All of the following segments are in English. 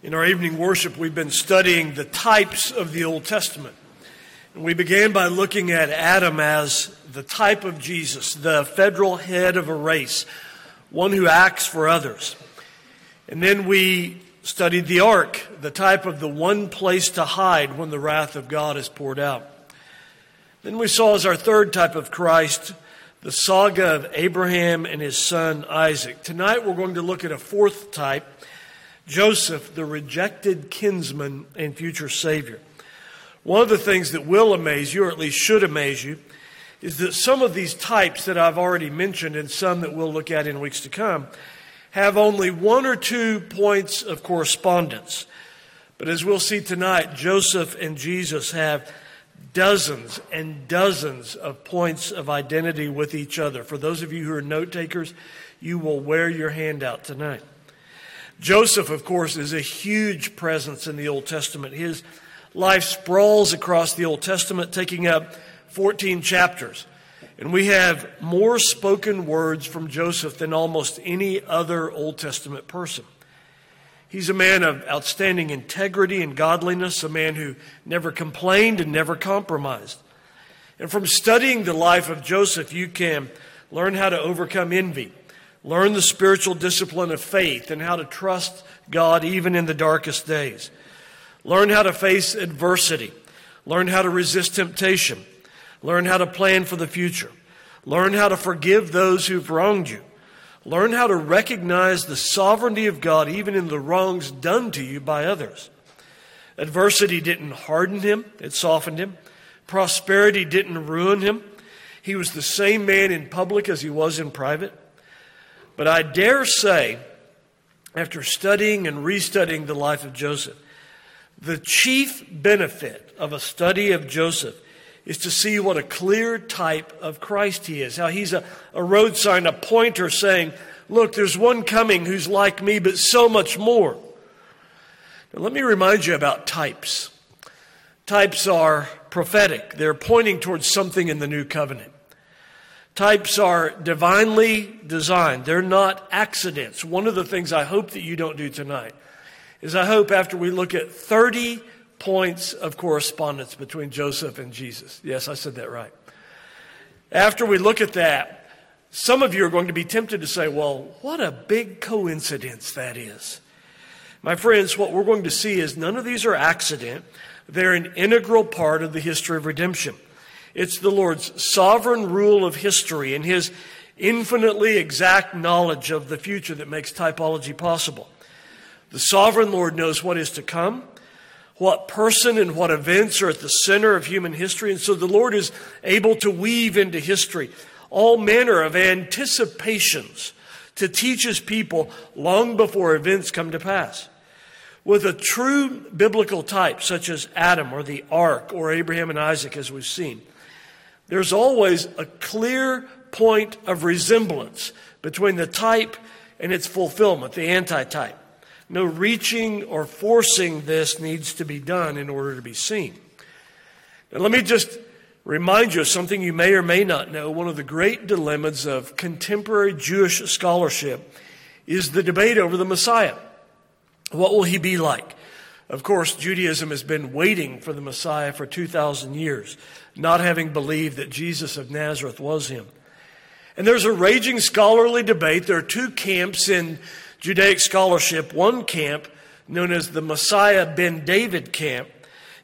In our evening worship, we've been studying the types of the Old Testament. And we began by looking at Adam as the type of Jesus, the federal head of a race, one who acts for others. And then we studied the ark, the type of the one place to hide when the wrath of God is poured out. Then we saw as our third type of Christ, the saga of Abraham and his son Isaac. Tonight we're going to look at a fourth type Joseph, the rejected kinsman and future Savior. One of the things that will amaze you, or at least should amaze you, is that some of these types that I've already mentioned and some that we'll look at in weeks to come have only one or two points of correspondence. But as we'll see tonight, Joseph and Jesus have dozens and dozens of points of identity with each other. For those of you who are note takers, you will wear your hand out tonight. Joseph, of course, is a huge presence in the Old Testament. His life sprawls across the Old Testament, taking up 14 chapters. And we have more spoken words from Joseph than almost any other Old Testament person. He's a man of outstanding integrity and godliness, a man who never complained and never compromised. And from studying the life of Joseph, you can learn how to overcome envy Learn the spiritual discipline of faith and how to trust God even in the darkest days. Learn how to face adversity. Learn how to resist temptation. Learn how to plan for the future. Learn how to forgive those who've wronged you. Learn how to recognize the sovereignty of God even in the wrongs done to you by others. Adversity didn't harden him, it softened him. Prosperity didn't ruin him. He was the same man in public as he was in private. But I dare say, after studying and restudying the life of Joseph, the chief benefit of a study of Joseph is to see what a clear type of Christ he is. How he's a, a road sign, a pointer saying, Look, there's one coming who's like me, but so much more. Now, let me remind you about types. Types are prophetic, they're pointing towards something in the new covenant. Types are divinely designed. They're not accidents. One of the things I hope that you don't do tonight is I hope after we look at 30 points of correspondence between Joseph and Jesus. Yes, I said that right. After we look at that, some of you are going to be tempted to say, well, what a big coincidence that is. My friends, what we're going to see is none of these are accident. They're an integral part of the history of redemption. It's the Lord's sovereign rule of history and His infinitely exact knowledge of the future that makes typology possible. The sovereign Lord knows what is to come, what person and what events are at the center of human history, and so the Lord is able to weave into history all manner of anticipations to teach His people long before events come to pass. With a true biblical type, such as Adam or the ark or Abraham and Isaac, as we've seen, there's always a clear point of resemblance between the type and its fulfillment, the antitype. No reaching or forcing this needs to be done in order to be seen. Now, let me just remind you of something you may or may not know. One of the great dilemmas of contemporary Jewish scholarship is the debate over the Messiah. What will he be like? Of course, Judaism has been waiting for the Messiah for 2,000 years not having believed that Jesus of Nazareth was him. And there's a raging scholarly debate. There are two camps in Judaic scholarship. One camp, known as the Messiah ben David camp,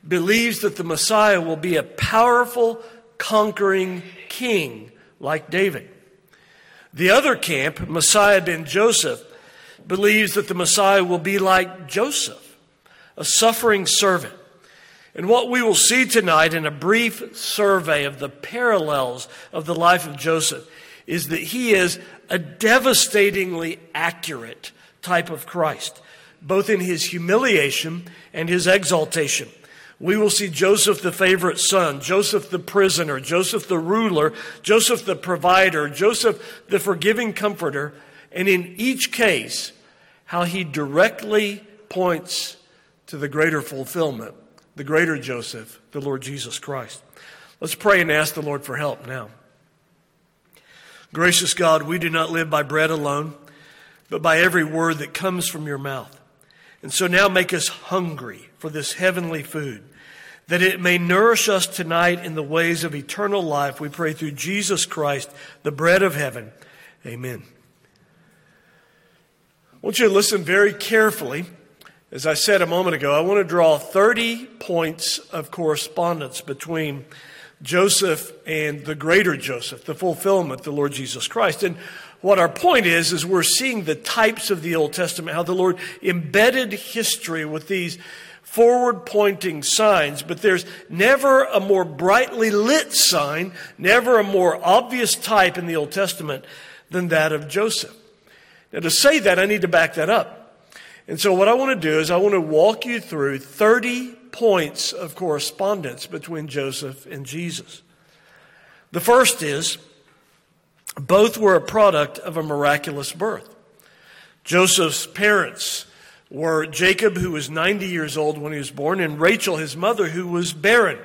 believes that the Messiah will be a powerful, conquering king like David. The other camp, Messiah ben Joseph, believes that the Messiah will be like Joseph, a suffering servant and what we will see tonight in a brief survey of the parallels of the life of Joseph is that he is a devastatingly accurate type of Christ, both in his humiliation and his exaltation. We will see Joseph the favorite son, Joseph the prisoner, Joseph the ruler, Joseph the provider, Joseph the forgiving comforter, and in each case, how he directly points to the greater fulfillment the greater Joseph, the Lord Jesus Christ. Let's pray and ask the Lord for help now. Gracious God, we do not live by bread alone, but by every word that comes from your mouth. And so now make us hungry for this heavenly food, that it may nourish us tonight in the ways of eternal life. We pray through Jesus Christ, the bread of heaven. Amen. I want you to listen very carefully. As I said a moment ago, I want to draw 30 points of correspondence between Joseph and the greater Joseph, the fulfillment, the Lord Jesus Christ. And what our point is, is we're seeing the types of the Old Testament, how the Lord embedded history with these forward pointing signs, but there's never a more brightly lit sign, never a more obvious type in the Old Testament than that of Joseph. Now, to say that, I need to back that up. And so, what I want to do is, I want to walk you through 30 points of correspondence between Joseph and Jesus. The first is both were a product of a miraculous birth. Joseph's parents were Jacob, who was 90 years old when he was born, and Rachel, his mother, who was barren.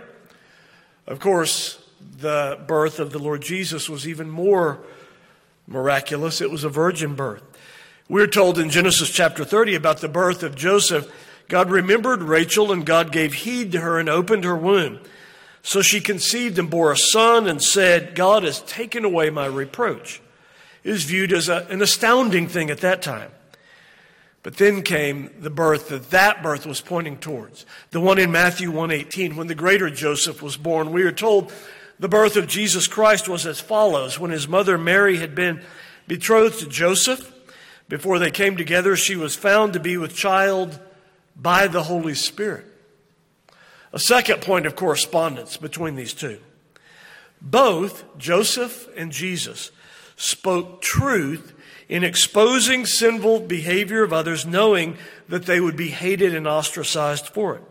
Of course, the birth of the Lord Jesus was even more miraculous. It was a virgin birth. We're told in Genesis chapter 30 about the birth of Joseph God remembered Rachel, and God gave heed to her and opened her womb. So she conceived and bore a son and said, God has taken away my reproach. It was viewed as a, an astounding thing at that time. But then came the birth that that birth was pointing towards. The one in Matthew 1:18 when the greater Joseph was born. We are told the birth of Jesus Christ was as follows. When his mother Mary had been betrothed to Joseph, before they came together, she was found to be with child by the Holy Spirit. A second point of correspondence between these two. Both Joseph and Jesus spoke truth in exposing sinful behavior of others, knowing that they would be hated and ostracized for it.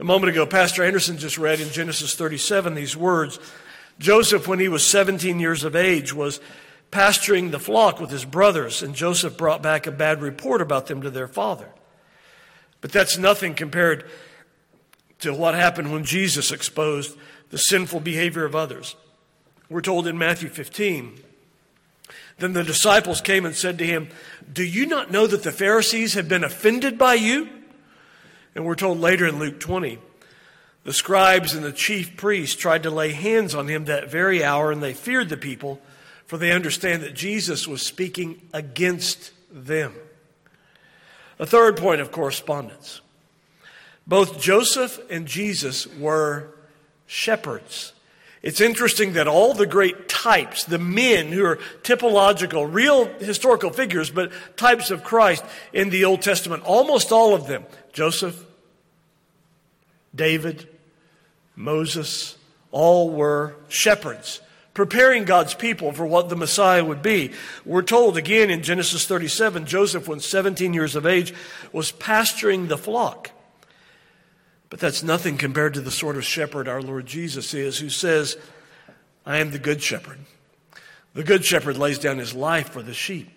A moment ago, Pastor Anderson just read in Genesis 37 these words Joseph, when he was 17 years of age, was pasturing the flock with his brothers, and Joseph brought back a bad report about them to their father. But that's nothing compared to what happened when Jesus exposed the sinful behavior of others. We're told in Matthew 15. Then the disciples came and said to him, Do you not know that the Pharisees have been offended by you? And we're told later in Luke 20, the scribes and the chief priests tried to lay hands on him that very hour, and they feared the people, for they understand that Jesus was speaking against them. A third point of correspondence. Both Joseph and Jesus were shepherds. It's interesting that all the great types, the men who are typological, real historical figures, but types of Christ in the Old Testament, almost all of them, Joseph, David, Moses, all were shepherds preparing God's people for what the Messiah would be. We're told again in Genesis 37, Joseph, when 17 years of age, was pasturing the flock. But that's nothing compared to the sort of shepherd our Lord Jesus is, who says, I am the good shepherd. The good shepherd lays down his life for the sheep.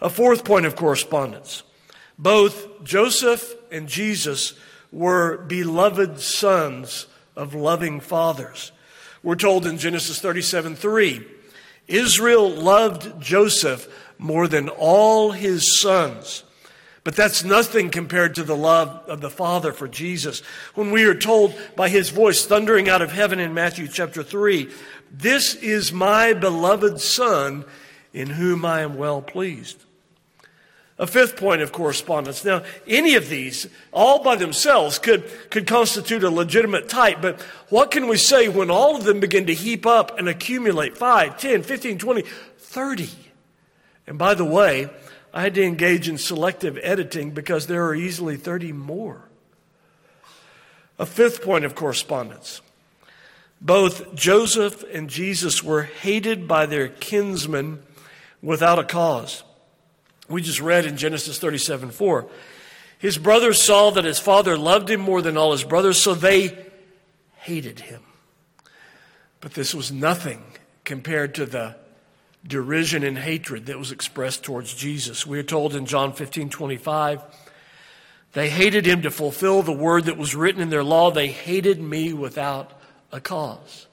A fourth point of correspondence. Both Joseph and Jesus were beloved sons of loving fathers. We're told in Genesis 37 3, Israel loved Joseph more than all his sons. But that's nothing compared to the love of the Father for Jesus. When we are told by his voice thundering out of heaven in Matthew chapter 3, This is my beloved Son in whom I am well pleased. A fifth point of correspondence. Now, any of these, all by themselves, could, could constitute a legitimate type, but what can we say when all of them begin to heap up and accumulate 5, 10, 15, 20, 30? And by the way, I had to engage in selective editing because there are easily 30 more. A fifth point of correspondence. Both Joseph and Jesus were hated by their kinsmen without a cause. We just read in Genesis 37 4. His brothers saw that his father loved him more than all his brothers, so they hated him. But this was nothing compared to the derision and hatred that was expressed towards Jesus. We are told in John 15 25, they hated him to fulfill the word that was written in their law. They hated me without a cause.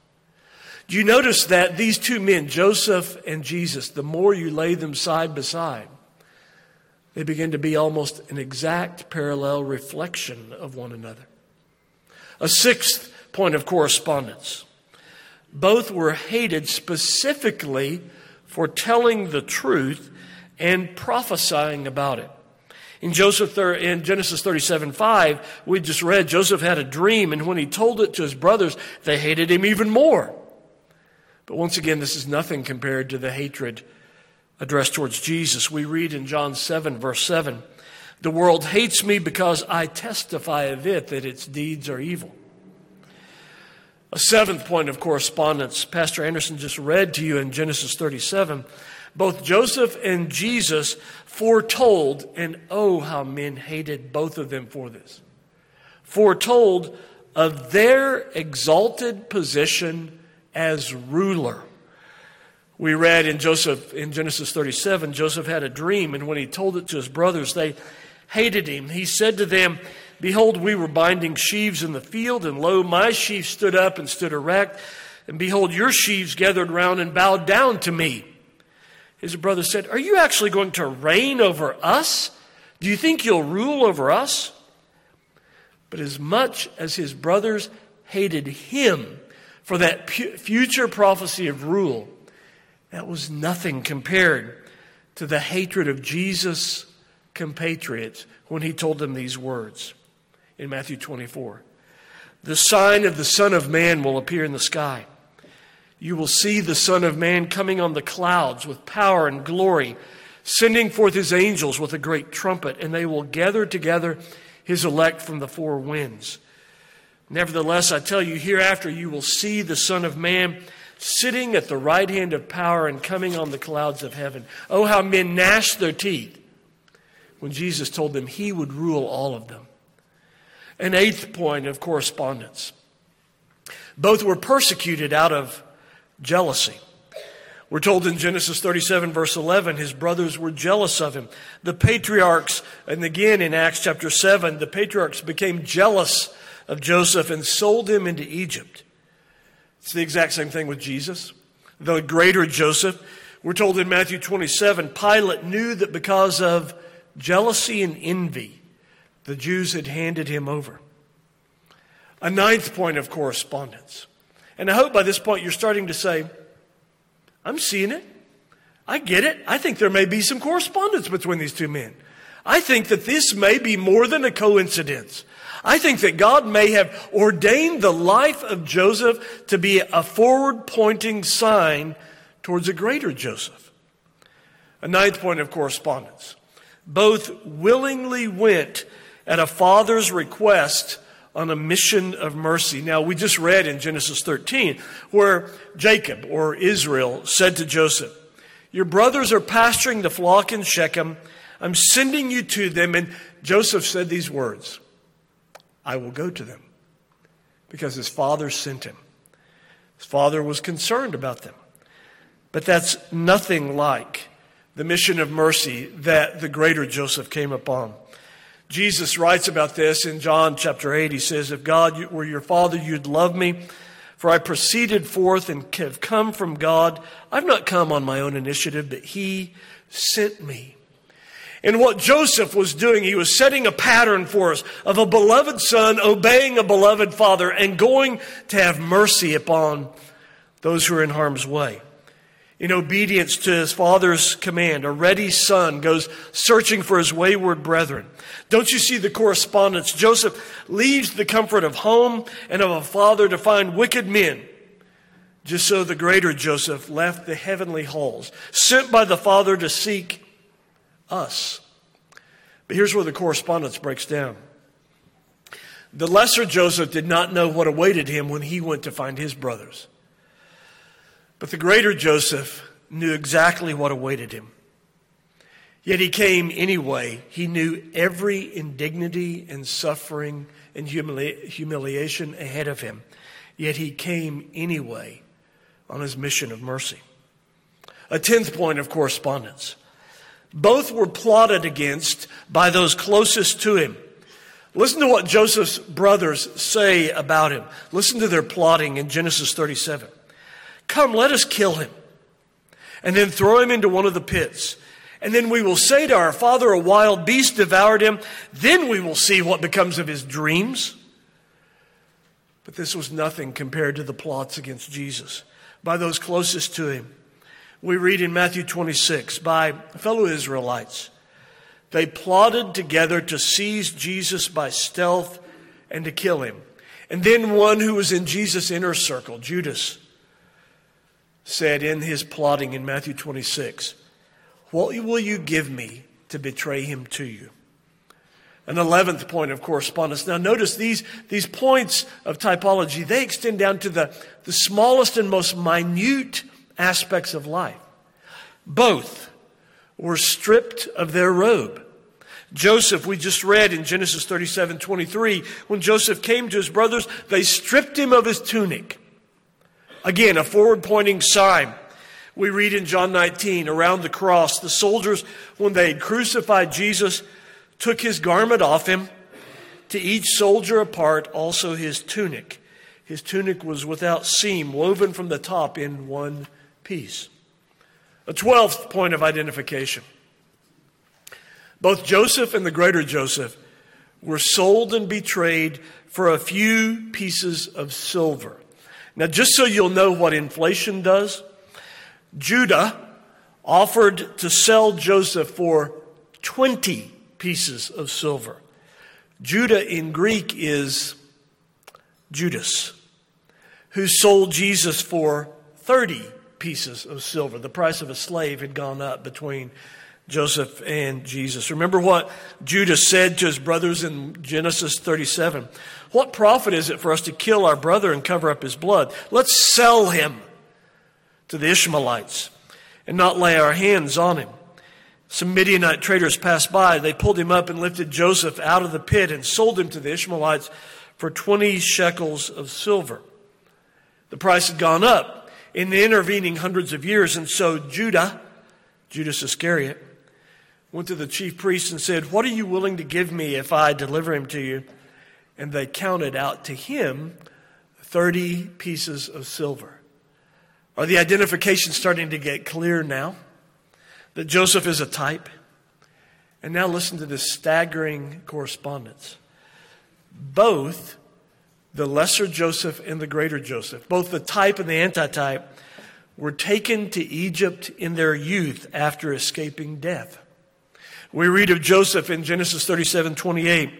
Do you notice that these two men, Joseph and Jesus, the more you lay them side by side, They begin to be almost an exact parallel reflection of one another. A sixth point of correspondence. Both were hated specifically for telling the truth and prophesying about it. In Joseph, in Genesis 37, 5, we just read Joseph had a dream, and when he told it to his brothers, they hated him even more. But once again, this is nothing compared to the hatred addressed towards Jesus. We read in John 7, verse 7, the world hates me because I testify of it that its deeds are evil. A seventh point of correspondence, Pastor Anderson just read to you in Genesis 37. Both Joseph and Jesus foretold, and oh, how men hated both of them for this, foretold of their exalted position as ruler. We read in Joseph in Genesis 37, Joseph had a dream, and when he told it to his brothers, they hated him. He said to them, Behold, we were binding sheaves in the field, and lo, my sheaf stood up and stood erect, and behold, your sheaves gathered round and bowed down to me. His brother said, Are you actually going to reign over us? Do you think you'll rule over us? But as much as his brothers hated him for that future prophecy of rule, that was nothing compared to the hatred of Jesus' compatriots when he told them these words in Matthew 24. The sign of the Son of Man will appear in the sky. You will see the Son of Man coming on the clouds with power and glory, sending forth his angels with a great trumpet, and they will gather together his elect from the four winds. Nevertheless, I tell you, hereafter you will see the Son of Man sitting at the right hand of power and coming on the clouds of heaven. Oh, how men gnashed their teeth when Jesus told them he would rule all of them. An eighth point of correspondence. Both were persecuted out of jealousy. We're told in Genesis 37, verse 11, his brothers were jealous of him. The patriarchs, and again in Acts chapter 7, the patriarchs became jealous of Joseph and sold him into Egypt. It's the exact same thing with Jesus. The greater Joseph, we're told in Matthew 27, Pilate knew that because of jealousy and envy, the Jews had handed him over. A ninth point of correspondence. And I hope by this point you're starting to say, I'm seeing it. I get it. I think there may be some correspondence between these two men. I think that this may be more than a coincidence. I think that God may have ordained the life of Joseph to be a forward pointing sign towards a greater Joseph. A ninth point of correspondence. Both willingly went at a father's request on a mission of mercy. Now, we just read in Genesis 13 where Jacob or Israel said to Joseph, Your brothers are pasturing the flock in Shechem. I'm sending you to them. And Joseph said these words I will go to them because his father sent him. His father was concerned about them. But that's nothing like the mission of mercy that the greater Joseph came upon. Jesus writes about this in John chapter 8. He says, If God were your father, you'd love me. For I proceeded forth and have come from God. I've not come on my own initiative, but He sent me. And what Joseph was doing, he was setting a pattern for us of a beloved son obeying a beloved father and going to have mercy upon those who are in harm's way in obedience to his father's command. A ready son goes searching for his wayward brethren. Don't you see the correspondence? Joseph leaves the comfort of home and of a father to find wicked men. Just so the greater Joseph left the heavenly halls, sent by the Father to seek us. But here's where the correspondence breaks down. The lesser Joseph did not know what awaited him when he went to find his brothers. But the greater Joseph knew exactly what awaited him. Yet he came anyway. He knew every indignity and suffering and humili- humiliation ahead of him. Yet he came anyway on his mission of mercy. A tenth point of correspondence. Both were plotted against by those closest to him. Listen to what Joseph's brothers say about him. Listen to their plotting in Genesis 37. Come, let us kill him, and then throw him into one of the pits. And then we will say to our father, a wild beast devoured him. Then we will see what becomes of his dreams. But this was nothing compared to the plots against Jesus by those closest to him. We read in Matthew 26 by fellow Israelites. They plotted together to seize Jesus by stealth and to kill him. And then one who was in Jesus' inner circle, Judas, said in his plotting in Matthew 26, What will you give me to betray him to you? An 11th point of correspondence. Now notice these, these points of typology, they extend down to the, the smallest and most minute aspects of life. Both were stripped of their robe. Joseph, we just read in Genesis 37 23, when Joseph came to his brothers, they stripped him of his tunic. Again, a forward pointing sign. We read in John 19, around the cross, the soldiers, when they had crucified Jesus, took his garment off him, to each soldier apart also his tunic. His tunic was without seam, woven from the top in one piece. A twelfth point of identification. Both Joseph and the greater Joseph were sold and betrayed for a few pieces of silver. Now, just so you'll know what inflation does, Judah offered to sell Joseph for 20 pieces of silver. Judah in Greek is Judas, who sold Jesus for 30 pieces of silver. The price of a slave had gone up between Joseph and Jesus. Remember what Judas said to his brothers in Genesis 37. What profit is it for us to kill our brother and cover up his blood? Let's sell him to the Ishmaelites and not lay our hands on him. Some Midianite traders passed by. They pulled him up and lifted Joseph out of the pit and sold him to the Ishmaelites for 20 shekels of silver. The price had gone up in the intervening hundreds of years, and so Judah, Judas Iscariot, went to the chief priests and said, What are you willing to give me if I deliver him to you? And they counted out to him 30 pieces of silver. Are the identifications starting to get clear now? That Joseph is a type? And now listen to this staggering correspondence. Both the lesser Joseph and the greater Joseph, both the type and the antitype, were taken to Egypt in their youth after escaping death. We read of Joseph in Genesis 37 28.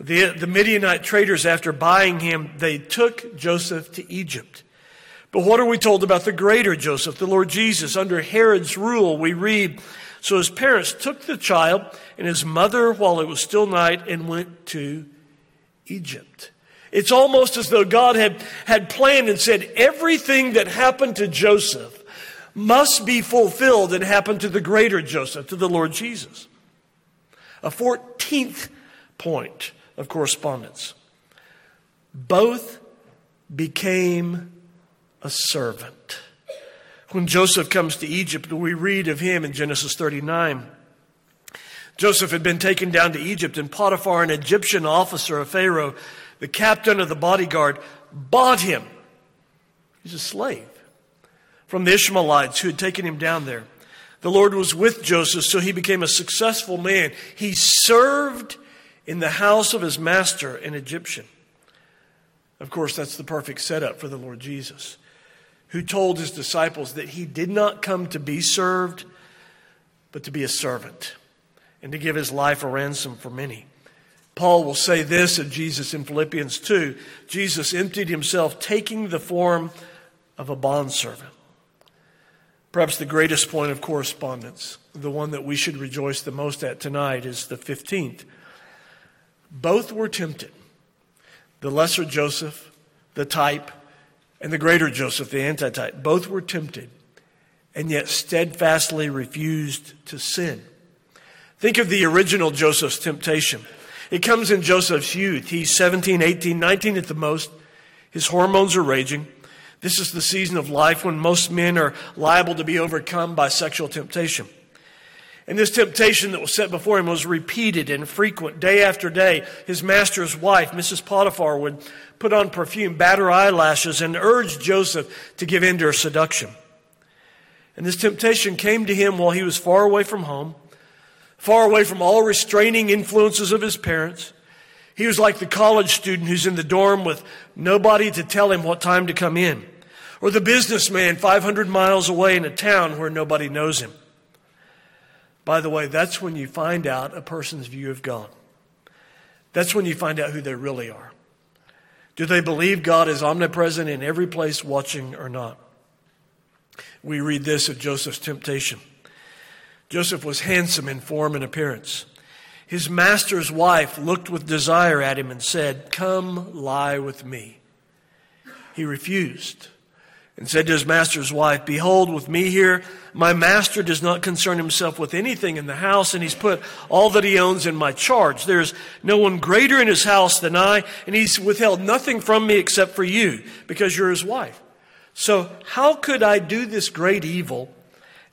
The, the Midianite traders, after buying him, they took Joseph to Egypt. But what are we told about the greater Joseph, the Lord Jesus? Under Herod's rule, we read, So his parents took the child and his mother while it was still night and went to Egypt. It's almost as though God had, had planned and said, everything that happened to Joseph must be fulfilled and happen to the greater Joseph, to the Lord Jesus. A 14th point of correspondence. Both became a servant. When Joseph comes to Egypt, we read of him in Genesis 39. Joseph had been taken down to Egypt, and Potiphar, an Egyptian officer of Pharaoh, the captain of the bodyguard, bought him. He's a slave from the Ishmaelites who had taken him down there. The Lord was with Joseph, so he became a successful man. He served in the house of his master, an Egyptian. Of course, that's the perfect setup for the Lord Jesus, who told his disciples that he did not come to be served, but to be a servant and to give his life a ransom for many. Paul will say this of Jesus in Philippians 2 Jesus emptied himself, taking the form of a bondservant. Perhaps the greatest point of correspondence, the one that we should rejoice the most at tonight, is the 15th. Both were tempted. The lesser Joseph, the type, and the greater Joseph, the antitype, both were tempted and yet steadfastly refused to sin. Think of the original Joseph's temptation. It comes in Joseph's youth. He's 17, 18, 19 at the most. His hormones are raging. This is the season of life when most men are liable to be overcome by sexual temptation. And this temptation that was set before him was repeated and frequent day after day. His master's wife, Mrs. Potiphar, would put on perfume, bat her eyelashes, and urge Joseph to give in to her seduction. And this temptation came to him while he was far away from home, far away from all restraining influences of his parents. He was like the college student who's in the dorm with nobody to tell him what time to come in, or the businessman 500 miles away in a town where nobody knows him. By the way, that's when you find out a person's view of God. That's when you find out who they really are. Do they believe God is omnipresent in every place, watching or not? We read this of Joseph's temptation. Joseph was handsome in form and appearance. His master's wife looked with desire at him and said, Come lie with me. He refused and said to his master's wife, Behold, with me here, my master does not concern himself with anything in the house, and he's put all that he owns in my charge. There's no one greater in his house than I, and he's withheld nothing from me except for you, because you're his wife. So, how could I do this great evil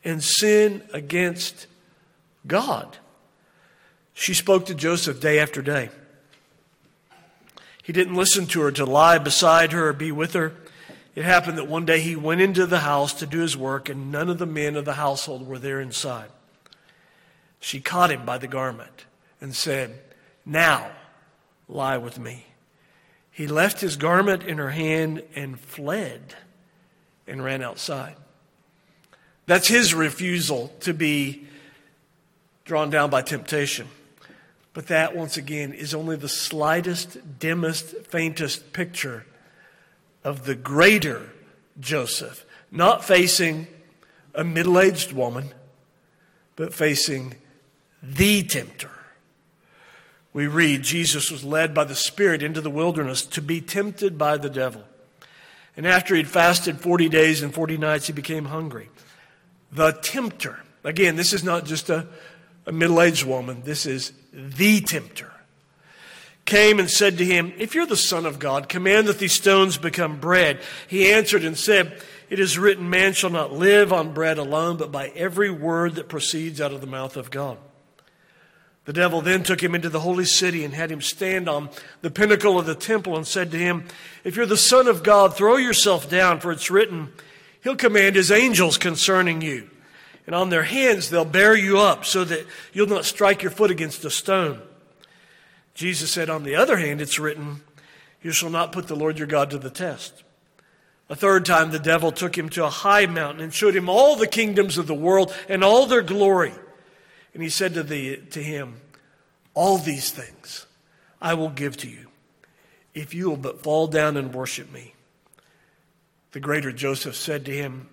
and sin against God? She spoke to Joseph day after day. He didn't listen to her to lie beside her or be with her. It happened that one day he went into the house to do his work, and none of the men of the household were there inside. She caught him by the garment and said, Now lie with me. He left his garment in her hand and fled and ran outside. That's his refusal to be drawn down by temptation. But that, once again, is only the slightest, dimmest, faintest picture of the greater Joseph, not facing a middle aged woman, but facing the tempter. We read Jesus was led by the Spirit into the wilderness to be tempted by the devil. And after he'd fasted 40 days and 40 nights, he became hungry. The tempter. Again, this is not just a, a middle aged woman, this is the tempter came and said to him, If you're the Son of God, command that these stones become bread. He answered and said, It is written, Man shall not live on bread alone, but by every word that proceeds out of the mouth of God. The devil then took him into the holy city and had him stand on the pinnacle of the temple and said to him, If you're the Son of God, throw yourself down, for it's written, He'll command His angels concerning you. And on their hands they'll bear you up so that you'll not strike your foot against a stone. Jesus said, on the other hand, it's written, You shall not put the Lord your God to the test. A third time, the devil took him to a high mountain and showed him all the kingdoms of the world and all their glory. And he said to, the, to him, All these things I will give to you if you will but fall down and worship me. The greater Joseph said to him,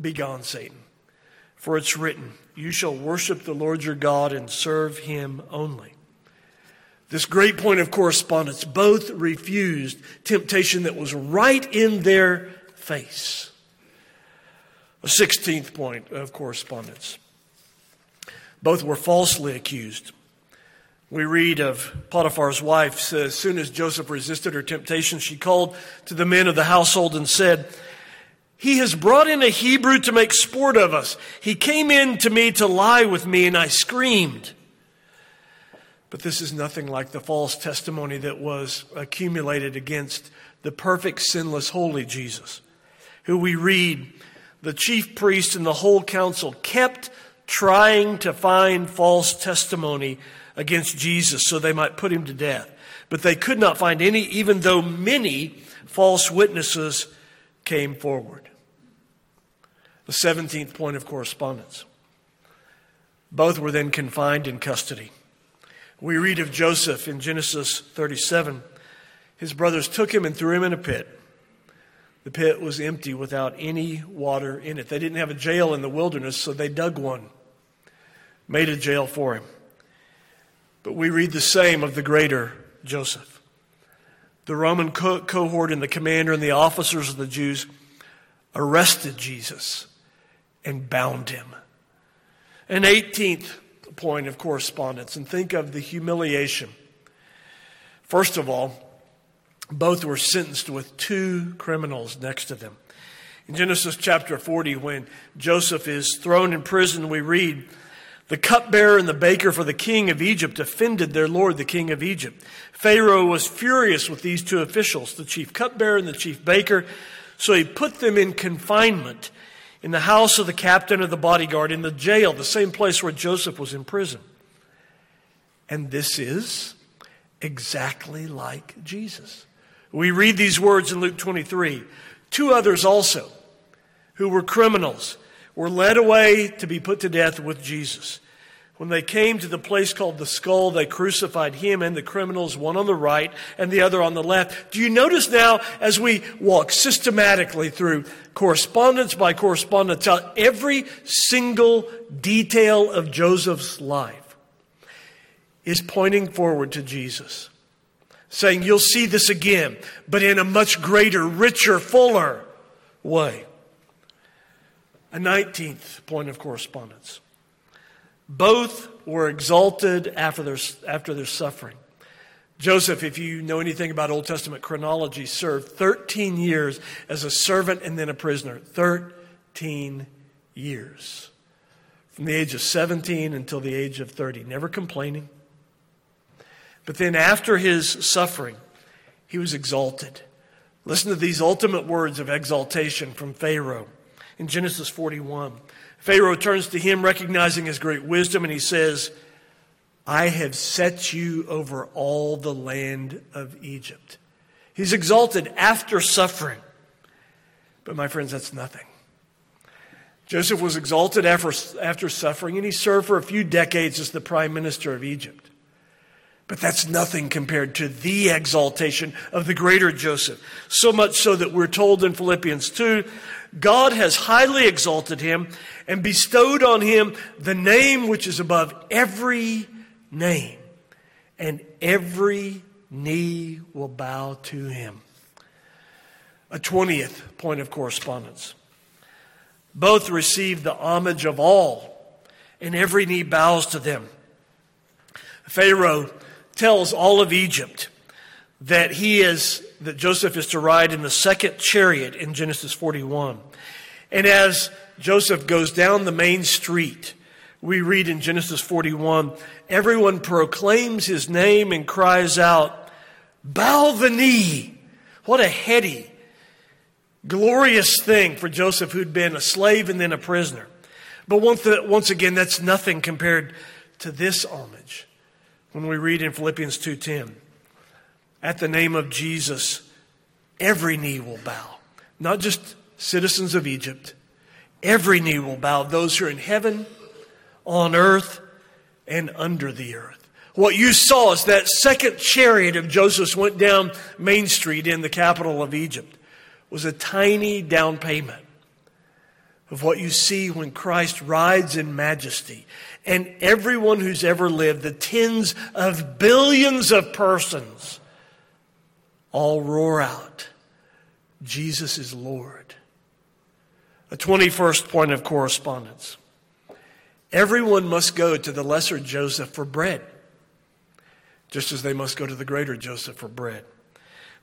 Begone, Satan, for it's written, You shall worship the Lord your God and serve him only. This great point of correspondence. Both refused temptation that was right in their face. A 16th point of correspondence. Both were falsely accused. We read of Potiphar's wife, uh, as soon as Joseph resisted her temptation, she called to the men of the household and said, He has brought in a Hebrew to make sport of us. He came in to me to lie with me, and I screamed. But this is nothing like the false testimony that was accumulated against the perfect, sinless, holy Jesus, who we read the chief priest and the whole council kept trying to find false testimony against Jesus so they might put him to death. But they could not find any, even though many false witnesses came forward. The 17th point of correspondence. Both were then confined in custody. We read of Joseph in Genesis 37. His brothers took him and threw him in a pit. The pit was empty without any water in it. They didn't have a jail in the wilderness, so they dug one, made a jail for him. But we read the same of the greater Joseph. The Roman co- cohort and the commander and the officers of the Jews arrested Jesus and bound him. An 18th point of correspondence and think of the humiliation. First of all, both were sentenced with two criminals next to them. In Genesis chapter 40, when Joseph is thrown in prison, we read, The cupbearer and the baker for the king of Egypt offended their lord, the king of Egypt. Pharaoh was furious with these two officials, the chief cupbearer and the chief baker, so he put them in confinement in the house of the captain of the bodyguard, in the jail, the same place where Joseph was in prison. And this is exactly like Jesus. We read these words in Luke 23. Two others also, who were criminals, were led away to be put to death with Jesus. When they came to the place called the skull, they crucified him and the criminals, one on the right and the other on the left. Do you notice now, as we walk systematically through correspondence by correspondence, every single detail of Joseph's life is pointing forward to Jesus? Saying, You'll see this again, but in a much greater, richer, fuller way. A 19th point of correspondence. Both were exalted after their, after their suffering. Joseph, if you know anything about Old Testament chronology, served 13 years as a servant and then a prisoner. 13 years. From the age of 17 until the age of 30. Never complaining. But then after his suffering, he was exalted. Listen to these ultimate words of exaltation from Pharaoh in Genesis 41. Pharaoh turns to him, recognizing his great wisdom, and he says, I have set you over all the land of Egypt. He's exalted after suffering. But my friends, that's nothing. Joseph was exalted after, after suffering, and he served for a few decades as the prime minister of Egypt. But that's nothing compared to the exaltation of the greater Joseph. So much so that we're told in Philippians 2 God has highly exalted him and bestowed on him the name which is above every name, and every knee will bow to him. A 20th point of correspondence. Both receive the homage of all, and every knee bows to them. Pharaoh tells all of Egypt that he is that Joseph is to ride in the second chariot in Genesis 41. And as Joseph goes down the main street, we read in Genesis 41, everyone proclaims his name and cries out, Bow the knee. What a heady, glorious thing for Joseph, who'd been a slave and then a prisoner. But once, once again, that's nothing compared to this homage. When we read in Philippians 2:10, at the name of Jesus, every knee will bow. Not just citizens of Egypt. Every knee will bow. Those who are in heaven, on earth, and under the earth. What you saw is that second chariot of Joseph's went down Main Street in the capital of Egypt was a tiny down payment of what you see when Christ rides in majesty. And everyone who's ever lived, the tens of billions of persons, all roar out, Jesus is Lord. A 21st point of correspondence. Everyone must go to the lesser Joseph for bread, just as they must go to the greater Joseph for bread.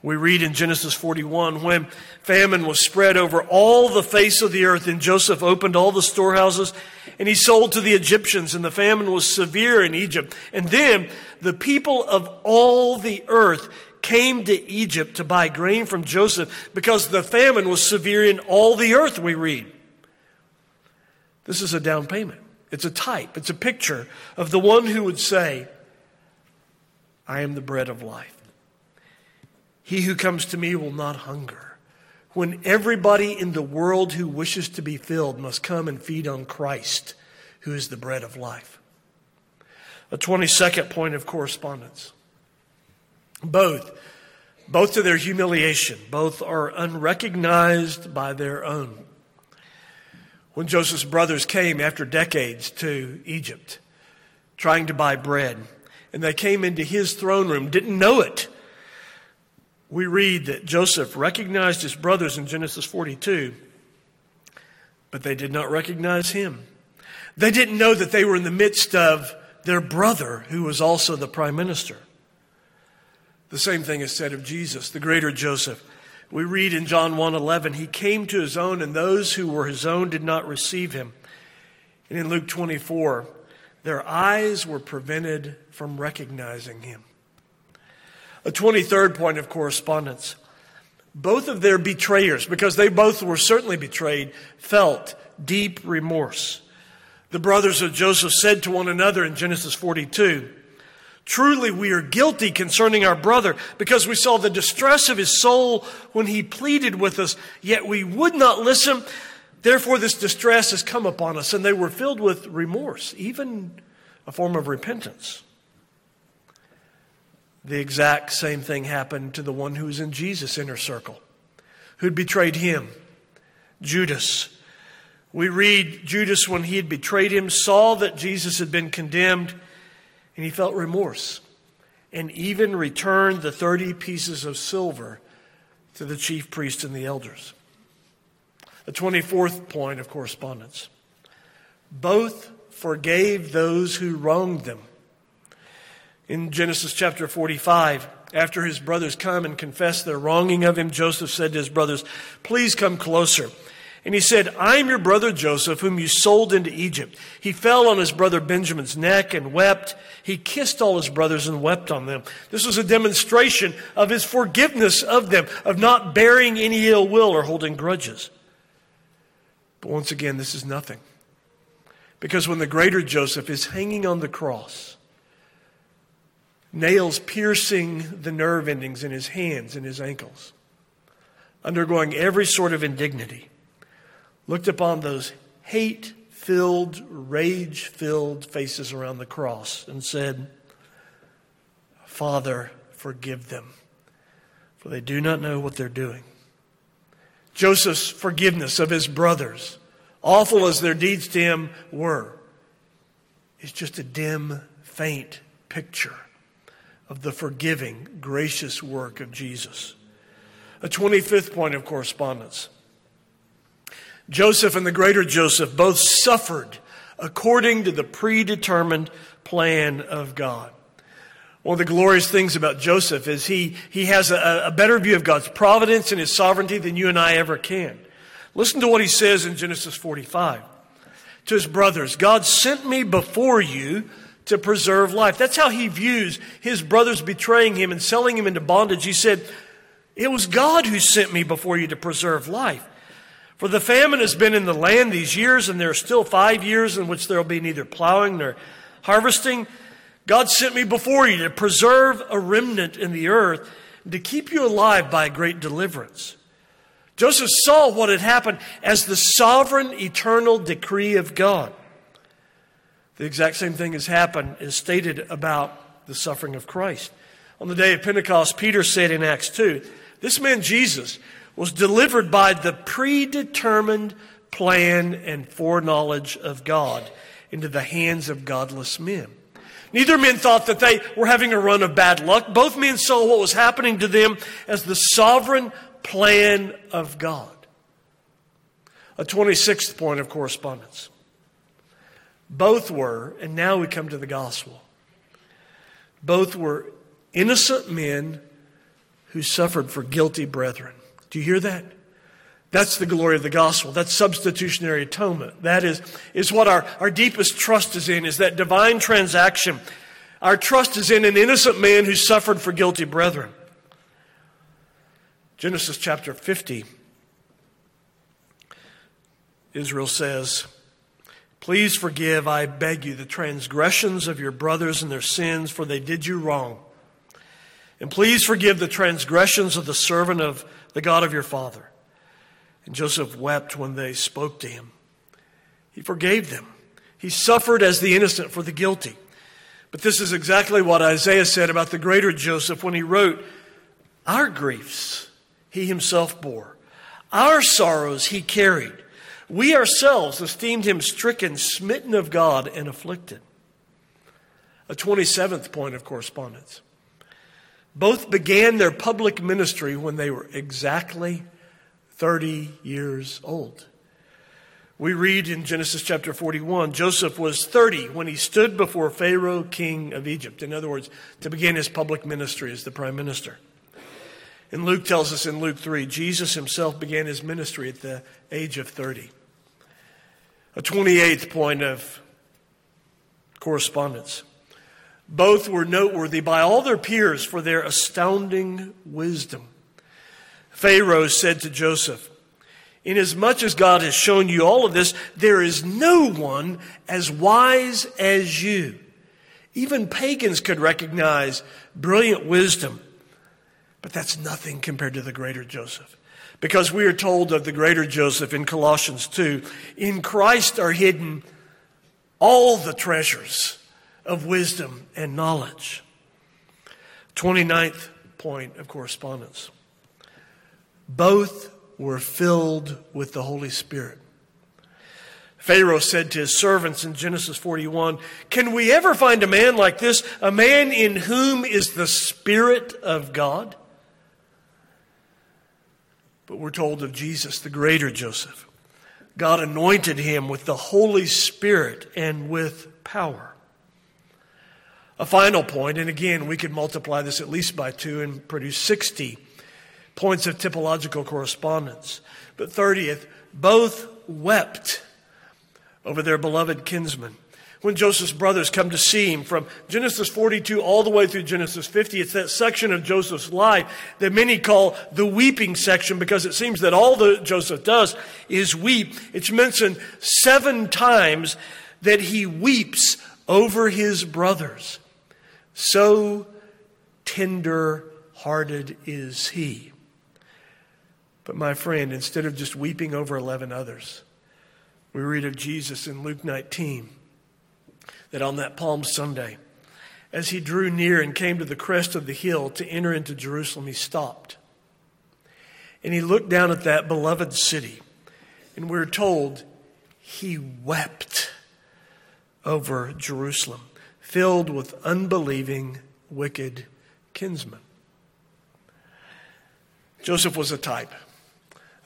We read in Genesis 41 when famine was spread over all the face of the earth, and Joseph opened all the storehouses and he sold to the Egyptians, and the famine was severe in Egypt. And then the people of all the earth came to Egypt to buy grain from Joseph because the famine was severe in all the earth, we read. This is a down payment. It's a type, it's a picture of the one who would say, I am the bread of life. He who comes to me will not hunger. When everybody in the world who wishes to be filled must come and feed on Christ, who is the bread of life. A 22nd point of correspondence. Both, both to their humiliation, both are unrecognized by their own. When Joseph's brothers came after decades to Egypt, trying to buy bread, and they came into his throne room, didn't know it. We read that Joseph recognized his brothers in Genesis 42, but they did not recognize him. They didn't know that they were in the midst of their brother, who was also the prime minister. The same thing is said of Jesus, the greater Joseph. We read in John 1:11, he came to his own and those who were his own did not receive him. And in Luke 24, their eyes were prevented from recognizing him. A 23rd point of correspondence. both of their betrayers, because they both were certainly betrayed, felt deep remorse. The brothers of Joseph said to one another in Genesis 42, Truly, we are guilty concerning our brother because we saw the distress of his soul when he pleaded with us, yet we would not listen. Therefore, this distress has come upon us. And they were filled with remorse, even a form of repentance. The exact same thing happened to the one who was in Jesus' inner circle, who'd betrayed him, Judas. We read Judas, when he had betrayed him, saw that Jesus had been condemned, and he felt remorse, and even returned the 30 pieces of silver to the chief priest and the elders. The 24th point of correspondence. Both forgave those who wronged them in Genesis chapter 45, after his brothers come and confess their wronging of him, Joseph said to his brothers, Please come closer. And he said, I'm your brother Joseph, whom you sold into Egypt. He fell on his brother Benjamin's neck and wept. He kissed all his brothers and wept on them. This was a demonstration of his forgiveness of them, of not bearing any ill will or holding grudges. But once again, this is nothing. Because when the greater Joseph is hanging on the cross, nails piercing the nerve endings in his hands and his ankles, undergoing every sort of indignity, looked upon those hate filled, rage filled faces around the cross and said, Father, forgive them, for they do not know what they're doing. Joseph's forgiveness of his brothers, awful as their deeds to him were, is just a dim, faint picture of the forgiving, gracious work of Jesus. A 25th point of correspondence. Joseph and the greater Joseph both suffered according to the predetermined plan of God. One of the glorious things about Joseph is he, he has a, a better view of God's providence and his sovereignty than you and I ever can. Listen to what he says in Genesis 45 to his brothers God sent me before you to preserve life. That's how he views his brothers betraying him and selling him into bondage. He said, It was God who sent me before you to preserve life. For the famine has been in the land these years, and there are still five years in which there will be neither plowing nor harvesting. God sent me before you to preserve a remnant in the earth, and to keep you alive by a great deliverance. Joseph saw what had happened as the sovereign, eternal decree of God. The exact same thing has happened, is stated about the suffering of Christ. On the day of Pentecost, Peter said in Acts 2, this man Jesus was delivered by the predetermined plan and foreknowledge of God into the hands of godless men. Neither men thought that they were having a run of bad luck. Both men saw what was happening to them as the sovereign plan of God. A 26th point of correspondence. Both were, and now we come to the gospel. Both were innocent men who suffered for guilty brethren. Do you hear that? That's the glory of the gospel. That's substitutionary atonement. That is, is what our, our deepest trust is in, is that divine transaction. Our trust is in an innocent man who suffered for guilty brethren. Genesis chapter 50, Israel says, Please forgive, I beg you, the transgressions of your brothers and their sins, for they did you wrong. And please forgive the transgressions of the servant of the God of your father. And Joseph wept when they spoke to him. He forgave them. He suffered as the innocent for the guilty. But this is exactly what Isaiah said about the greater Joseph when he wrote, Our griefs he himself bore, our sorrows he carried. We ourselves esteemed him stricken, smitten of God, and afflicted. A 27th point of correspondence. Both began their public ministry when they were exactly 30 years old. We read in Genesis chapter 41 Joseph was 30 when he stood before Pharaoh, king of Egypt. In other words, to begin his public ministry as the prime minister. And Luke tells us in Luke 3 Jesus himself began his ministry at the age of 30. A 28th point of correspondence. Both were noteworthy by all their peers for their astounding wisdom. Pharaoh said to Joseph, Inasmuch as God has shown you all of this, there is no one as wise as you. Even pagans could recognize brilliant wisdom, but that's nothing compared to the greater Joseph. Because we are told of the greater Joseph in Colossians 2 in Christ are hidden all the treasures of wisdom and knowledge. 29th point of correspondence. Both were filled with the Holy Spirit. Pharaoh said to his servants in Genesis 41, Can we ever find a man like this, a man in whom is the Spirit of God? But we're told of Jesus, the greater Joseph. God anointed him with the Holy Spirit and with power. A final point, and again, we could multiply this at least by two and produce 60 points of typological correspondence. But 30th, both wept over their beloved kinsman. When Joseph's brothers come to see him from Genesis 42 all the way through Genesis 50, it's that section of Joseph's life that many call the weeping section because it seems that all that Joseph does is weep. It's mentioned seven times that he weeps over his brothers. So tender hearted is he. But my friend, instead of just weeping over 11 others, we read of Jesus in Luke 19 that on that Palm Sunday, as he drew near and came to the crest of the hill to enter into Jerusalem, he stopped. And he looked down at that beloved city, and we're told he wept over Jerusalem, filled with unbelieving, wicked kinsmen. Joseph was a type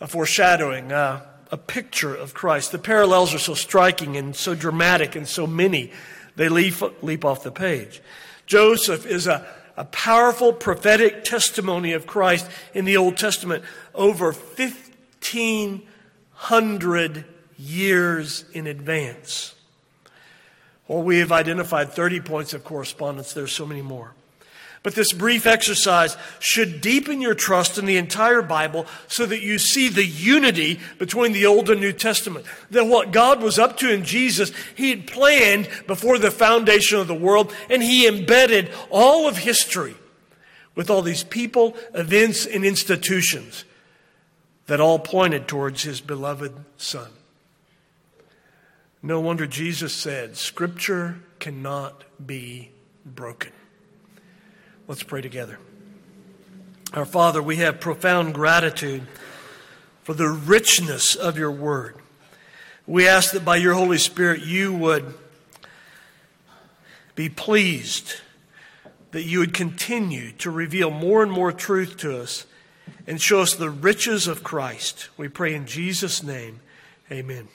a foreshadowing, a picture of Christ. The parallels are so striking and so dramatic and so many, they leap, leap off the page. Joseph is a, a powerful prophetic testimony of Christ in the Old Testament over 1,500 years in advance. Well, we have identified 30 points of correspondence. There's so many more. But this brief exercise should deepen your trust in the entire Bible so that you see the unity between the Old and New Testament. That what God was up to in Jesus, He had planned before the foundation of the world, and He embedded all of history with all these people, events, and institutions that all pointed towards His beloved Son. No wonder Jesus said, Scripture cannot be broken. Let's pray together. Our Father, we have profound gratitude for the richness of your word. We ask that by your Holy Spirit you would be pleased, that you would continue to reveal more and more truth to us and show us the riches of Christ. We pray in Jesus' name. Amen.